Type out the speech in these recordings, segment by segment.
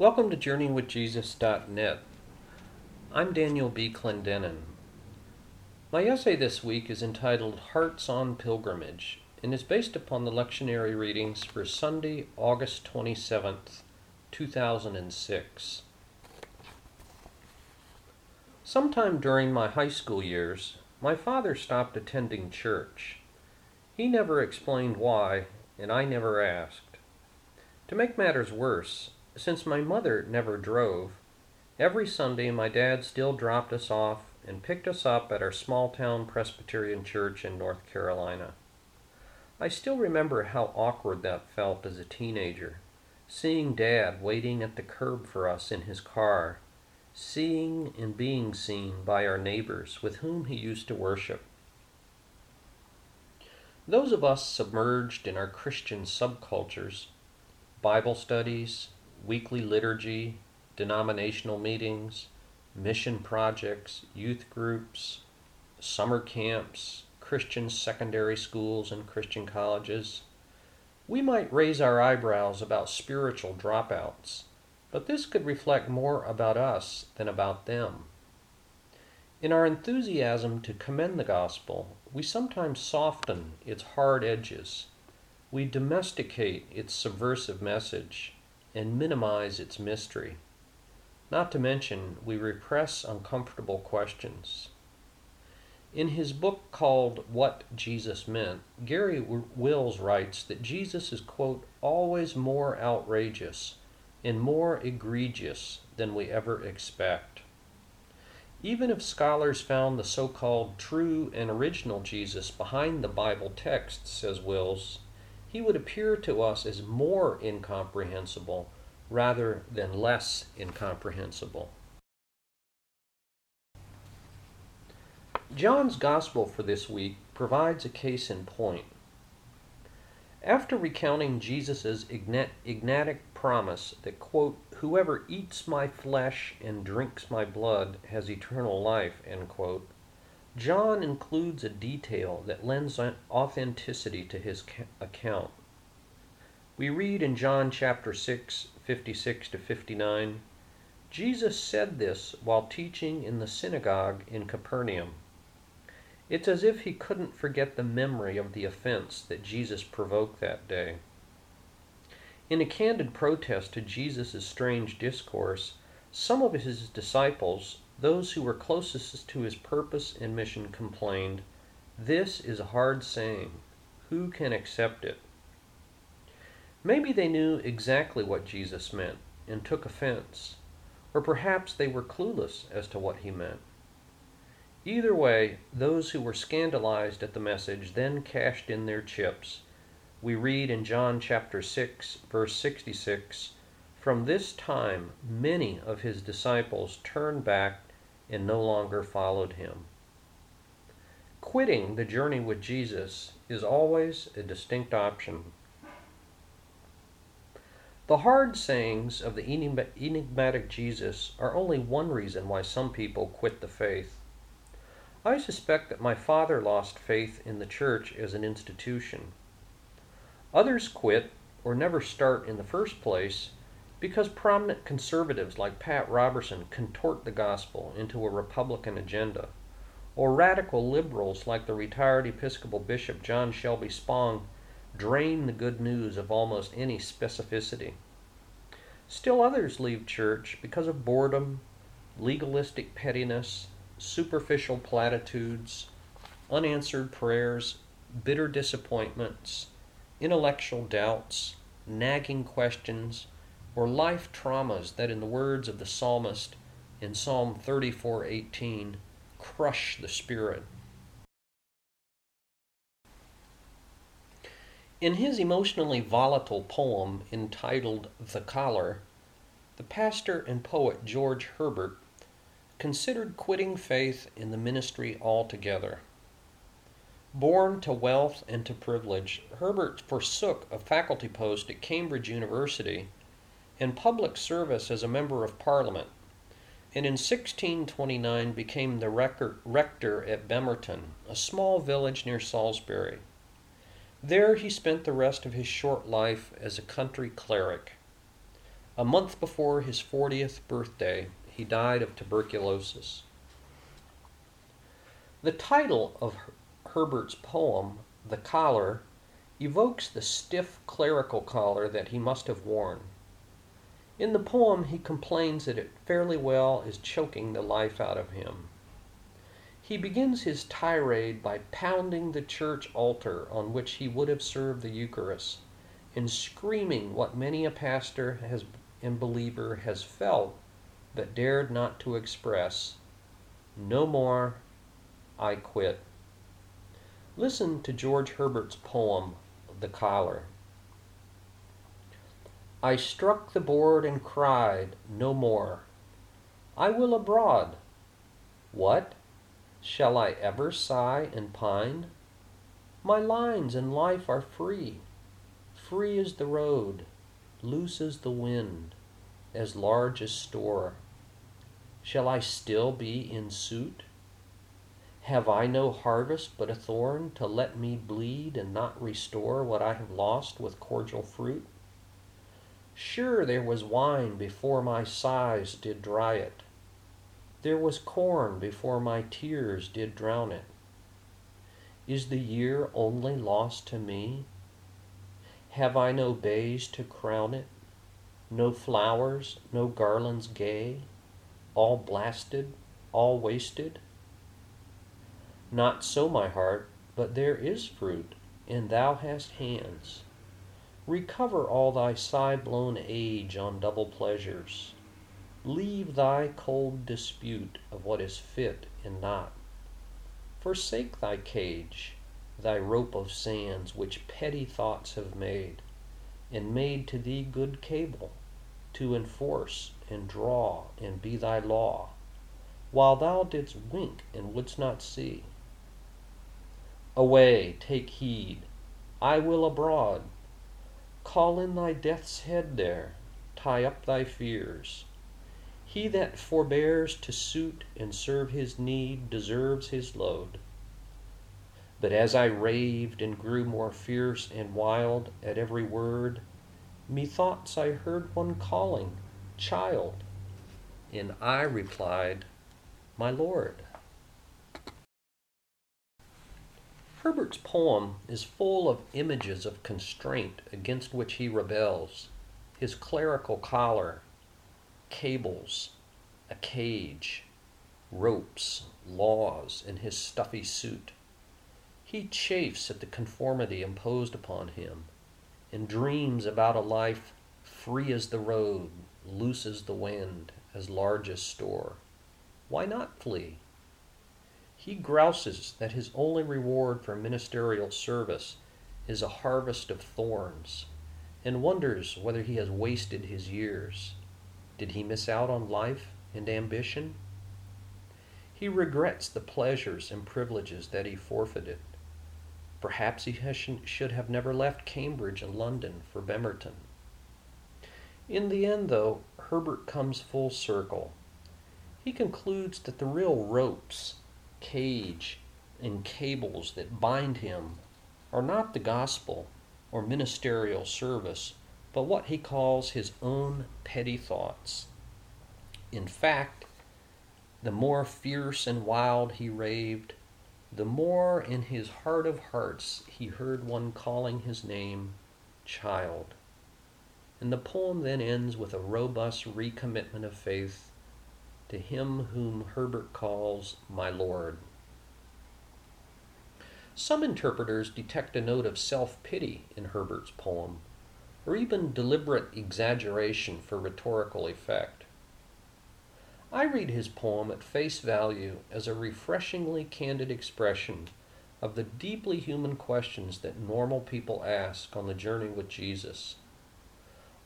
Welcome to JourneyWithJesus.net. I'm Daniel B. Clendenin. My essay this week is entitled Hearts on Pilgrimage and is based upon the lectionary readings for Sunday, August 27th, 2006. Sometime during my high school years, my father stopped attending church. He never explained why, and I never asked. To make matters worse, since my mother never drove, every Sunday my dad still dropped us off and picked us up at our small town Presbyterian church in North Carolina. I still remember how awkward that felt as a teenager, seeing Dad waiting at the curb for us in his car, seeing and being seen by our neighbors with whom he used to worship. Those of us submerged in our Christian subcultures, Bible studies, weekly liturgy, denominational meetings, mission projects, youth groups, summer camps, Christian secondary schools, and Christian colleges. We might raise our eyebrows about spiritual dropouts, but this could reflect more about us than about them. In our enthusiasm to commend the gospel, we sometimes soften its hard edges. We domesticate its subversive message and minimize its mystery. Not to mention, we repress uncomfortable questions. In his book called What Jesus Meant, Garry Wills writes that Jesus is, quote, always more outrageous and more egregious than we ever expect. Even if scholars found the so called true and original Jesus behind the Bible text, says Wills, he would appear to us as more incomprehensible rather than less incomprehensible. John's Gospel for this week provides a case in point. After recounting Jesus' enigmatic promise that, quote, whoever eats my flesh and drinks my blood has eternal life, end quote, John includes a detail that lends authenticity to his account. We read in John chapter 6, 56 to 59, Jesus said this while teaching in the synagogue in Capernaum. It's as if he couldn't forget the memory of the offense that Jesus provoked that day. In a candid protest to Jesus' strange discourse, some of his disciples those who were closest to his purpose and mission complained, This is a hard saying. Who can accept it? Maybe they knew exactly what Jesus meant and took offense, or perhaps they were clueless as to what he meant. Either way, those who were scandalized at the message then cashed in their chips. We read in John chapter 6, verse 66 From this time, many of his disciples turned back and no longer followed him. Quitting the journey with Jesus is always a distinct option. The hard sayings of the enigmatic Jesus are only one reason why some people quit the faith. I suspect that my father lost faith in the church as an institution. Others quit or never start in the first place because prominent conservatives like Pat Robertson contort the gospel into a Republican agenda, or radical liberals like the retired Episcopal Bishop John Shelby Spong drain the good news of almost any specificity. Still others leave church because of boredom, legalistic pettiness, superficial platitudes, unanswered prayers, bitter disappointments, intellectual doubts, nagging questions, or life traumas that, in the words of the psalmist in Psalm 34:18, crush the spirit. In his emotionally volatile poem entitled The Collar, the pastor and poet George Herbert considered quitting faith in the ministry altogether. Born to wealth and to privilege, Herbert forsook a faculty post at Cambridge University in public service as a member of Parliament, and in 1629 became the rector at Bemerton, a small village near Salisbury. There he spent the rest of his short life as a country cleric. A month before his 40th birthday, he died of tuberculosis. The title of Herbert's poem, The Collar, evokes the stiff clerical collar that he must have worn. In the poem, he complains that it fairly well is choking the life out of him. He begins his tirade by pounding the church altar on which he would have served the Eucharist, and screaming what many a pastor has, and believer has felt but dared not to express No more, I quit. Listen to George Herbert's poem, The Collar. I struck the board and cried, No more. I will abroad. What? Shall I ever sigh and pine? My lines in life are free. Free as the road, loose as the wind, as large as store. Shall I still be in suit? Have I no harvest but a thorn to let me bleed and not restore what I have lost with cordial fruit? Sure there was wine before my sighs did dry it. There was corn before my tears did drown it. Is the year only lost to me? Have I no bays to crown it? No flowers, no garlands gay, all blasted, all wasted? Not so, my heart, but there is fruit, and thou hast hands Recover all thy sigh blown age on double pleasures. Leave thy cold dispute of what is fit and not. Forsake thy cage, thy rope of sands which petty thoughts have made, and made to thee good cable, to enforce and draw and be thy law, while thou didst wink and wouldst not see. Away, take heed, I will abroad Call in thy death's head there, tie up thy fears. He that forbears to suit and serve his need deserves his load. But as I raved and grew more fierce and wild at every word, methoughts I heard one calling, Child. And I replied, My Lord. Herbert's poem is full of images of constraint against which he rebels his clerical collar, cables, a cage, ropes, laws, and his stuffy suit. He chafes at the conformity imposed upon him and dreams about a life free as the road, loose as the wind, as large as store. Why not flee? He grouses that his only reward for ministerial service is a harvest of thorns, and wonders whether he has wasted his years. Did he miss out on life and ambition? He regrets the pleasures and privileges that he forfeited. Perhaps he should have never left Cambridge and London for Bemerton. In the end, though, Herbert comes full circle. He concludes that the real ropes cage and cables that bind him are not the gospel or ministerial service, but what he calls his own petty thoughts. In fact, the more fierce and wild he raved, the more in his heart of hearts he heard one calling his name child. And the poem then ends with a robust recommitment of faith to him whom Herbert calls my Lord. Some interpreters detect a note of self pity in Herbert's poem, or even deliberate exaggeration for rhetorical effect. I read his poem at face value as a refreshingly candid expression of the deeply human questions that normal people ask on the journey with Jesus.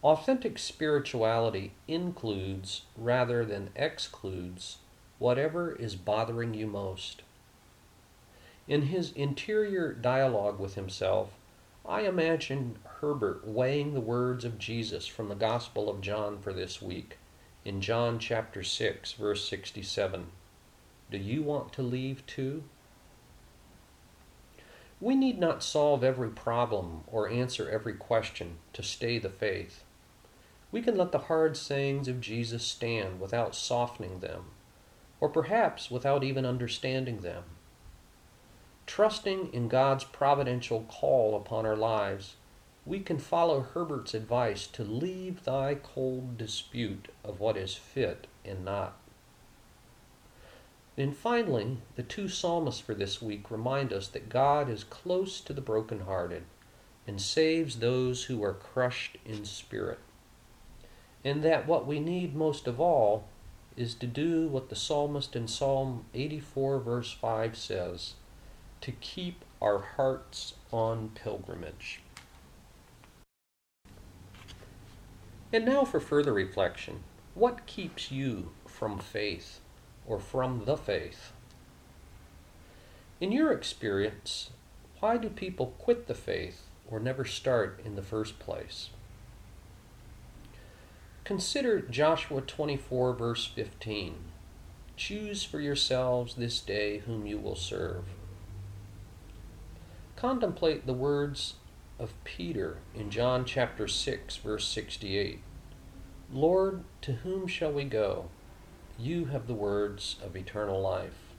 Authentic spirituality includes, rather than excludes, whatever is bothering you most. In his interior dialogue with himself, I imagine Herbert weighing the words of Jesus from the Gospel of John for this week, in John chapter 6, verse 67. Do you want to leave too? We need not solve every problem or answer every question to stay the faith. We can let the hard sayings of Jesus stand without softening them, or perhaps without even understanding them. Trusting in God's providential call upon our lives, we can follow Herbert's advice to leave thy cold dispute of what is fit and not. And finally, the two psalmists for this week remind us that God is close to the brokenhearted and saves those who are crushed in spirit. And that what we need most of all is to do what the psalmist in Psalm 84, verse 5 says to keep our hearts on pilgrimage. And now for further reflection. What keeps you from faith or from the faith? In your experience, why do people quit the faith or never start in the first place? Consider Joshua 24, verse 15. Choose for yourselves this day whom you will serve. Contemplate the words of Peter in John chapter 6, verse 68. Lord, to whom shall we go? You have the words of eternal life.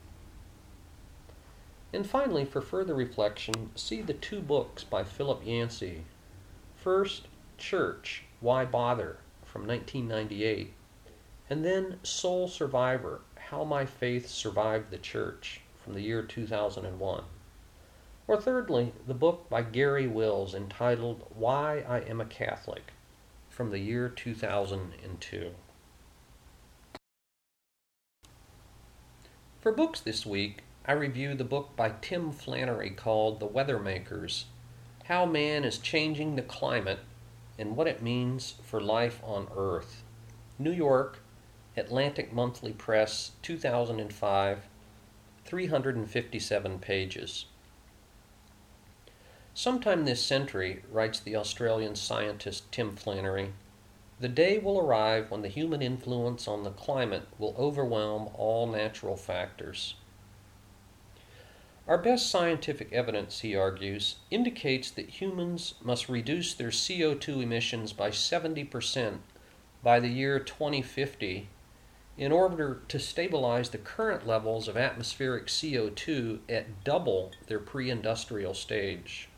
And finally, for further reflection, see the two books by Philip Yancey. First, Church, Why Bother, from 1998. And then Soul Survivor, How My Faith Survived the Church, from the year 2001. Or thirdly, the book by Garry Wills entitled Why I Am a Catholic, from the year 2002. For books this week, I review the book by Tim Flannery called The Weather Makers How Man is Changing the Climate and What It Means for Life on Earth. New York, Atlantic Monthly Press, 2005, 357 pages. Sometime this century, writes the Australian scientist Tim Flannery, the day will arrive when the human influence on the climate will overwhelm all natural factors. Our best scientific evidence, he argues, indicates that humans must reduce their CO2 emissions by 70% by the year 2050 in order to stabilize the current levels of atmospheric CO2 at double their pre industrial stage.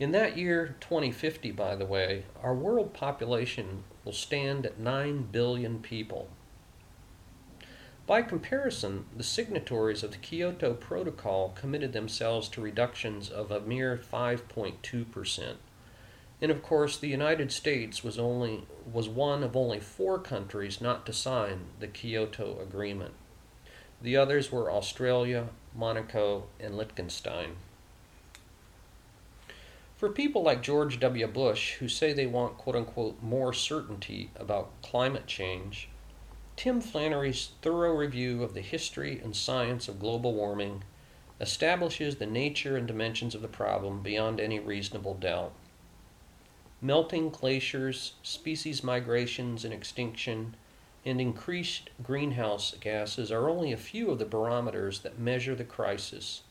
In that year, 2050, by the way, our world population will stand at 9 billion people. By comparison, the signatories of the Kyoto Protocol committed themselves to reductions of a mere 5.2%. And of course, the United States was only was one of only 4 countries not to sign the Kyoto Agreement. The others were Australia, Monaco, and Liechtenstein. For people like George W. Bush, who say they want quote unquote more certainty about climate change, Tim Flannery's thorough review of the history and science of global warming establishes the nature and dimensions of the problem beyond any reasonable doubt. Melting glaciers, species migrations and extinction, and increased greenhouse gases are only a few of the barometers that measure the crisis.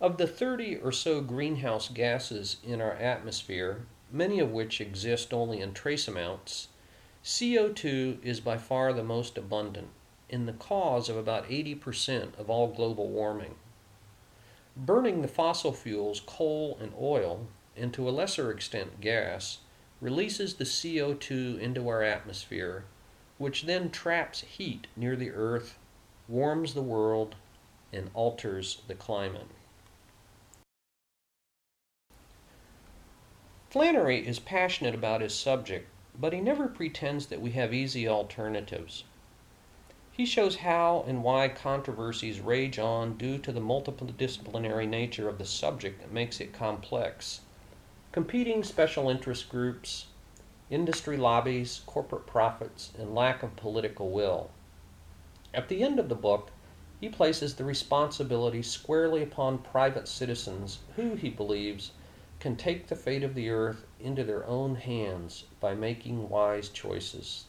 Of the 30 or so greenhouse gases in our atmosphere, many of which exist only in trace amounts, CO2 is by far the most abundant, in the cause of about 80% of all global warming. Burning the fossil fuels, coal and oil, and to a lesser extent gas, releases the CO2 into our atmosphere, which then traps heat near the Earth, warms the world, and alters the climate. Flannery is passionate about his subject, but he never pretends that we have easy alternatives. He shows how and why controversies rage on due to the multidisciplinary nature of the subject that makes it complex. Competing special interest groups, industry lobbies, corporate profits, and lack of political will. At the end of the book, he places the responsibility squarely upon private citizens who, he believes, can take the fate of the earth into their own hands by making wise choices.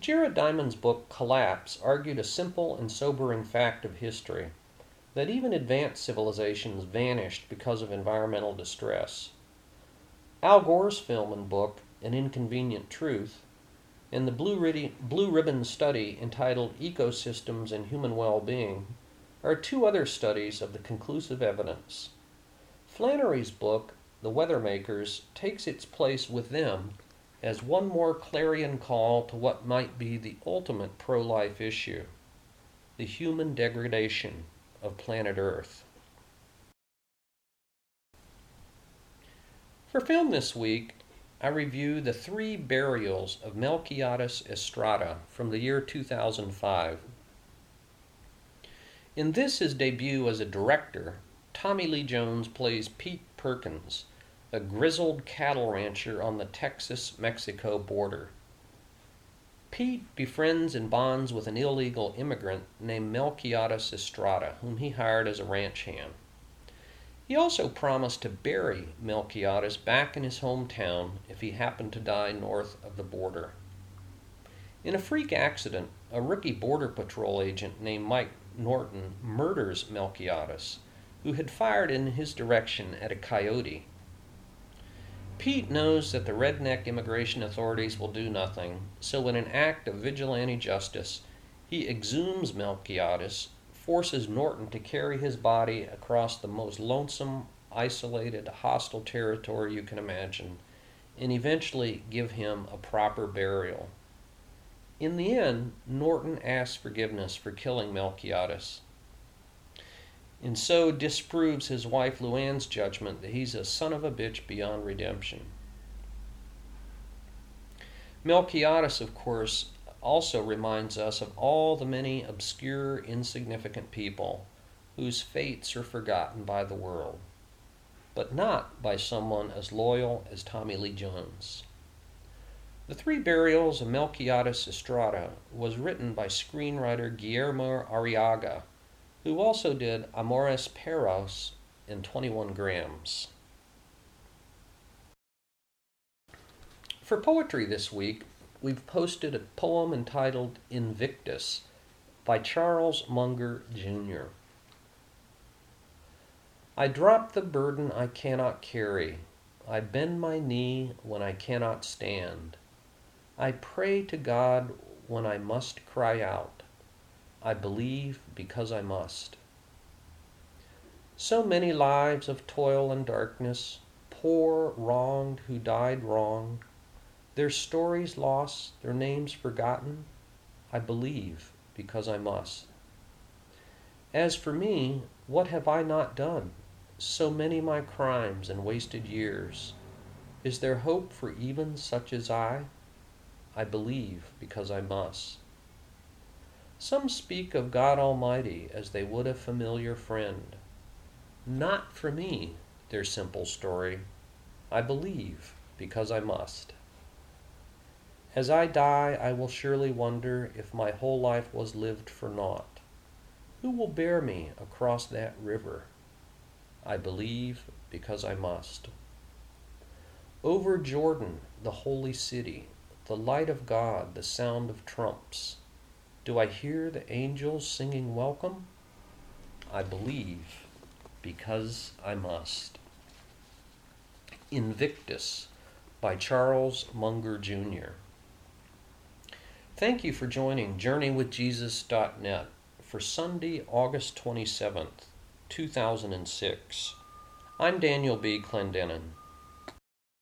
Jared Diamond's book Collapse argued a simple and sobering fact of history that even advanced civilizations vanished because of environmental distress. Al Gore's film and book, An Inconvenient Truth, and the Blue, Ribbon study entitled Ecosystems and Human Well-Being are two other studies of the conclusive evidence. Flannery's book, The Weathermakers, takes its place with them as one more clarion call to what might be the ultimate pro life issue the human degradation of planet Earth. For film this week, I review the three burials of Melquiades Estrada from the year 2005. In this, his debut as a director, Tommy Lee Jones plays Pete Perkins, a grizzled cattle rancher on the Texas Mexico border. Pete befriends and bonds with an illegal immigrant named Melquiades Estrada, whom he hired as a ranch hand. He also promised to bury Melquiades back in his hometown if he happened to die north of the border. In a freak accident, a rookie Border Patrol agent named Mike Norton murders Melquiades, who had fired in his direction at a coyote. Pete knows that the redneck immigration authorities will do nothing, so in an act of vigilante justice, he exhumes Melquiades forces Norton to carry his body across the most lonesome, isolated, hostile territory you can imagine, and eventually give him a proper burial. In the end, Norton asks forgiveness for killing Melquiades, and so disproves his wife Luann's judgment that he's a son of a bitch beyond redemption. Melquiades, of course, also reminds us of all the many obscure, insignificant people whose fates are forgotten by the world, but not by someone as loyal as Tommy Lee Jones. The Three Burials of Melquiades Estrada was written by screenwriter Guillermo Arriaga, who also did Amores Perros in 21 Grams. For poetry this week, we've posted a poem entitled Invictus by Charles Munger, Jr. I drop the burden I cannot carry. I bend my knee when I cannot stand. I pray to God when I must cry out. I believe because I must. So many lives of toil and darkness, poor, wronged, who died wrong, their stories lost, their names forgotten, I believe because I must. As for me, what have I not done? So many my crimes and wasted years. Is there hope for even such as I? I believe because I must. Some speak of God Almighty as they would a familiar friend. Not for me, their simple story. I believe because I must. As I die, I will surely wonder if my whole life was lived for naught. Who will bear me across that river? I believe because I must. Over Jordan, the holy city, the light of God, the sound of trumps. Do I hear the angels singing welcome? I believe because I must. Invictus by Charles Munger Jr. Thank you for joining JourneyWithJesus.net for Sunday, August 27th, 2006. I'm Daniel B. Clendenin.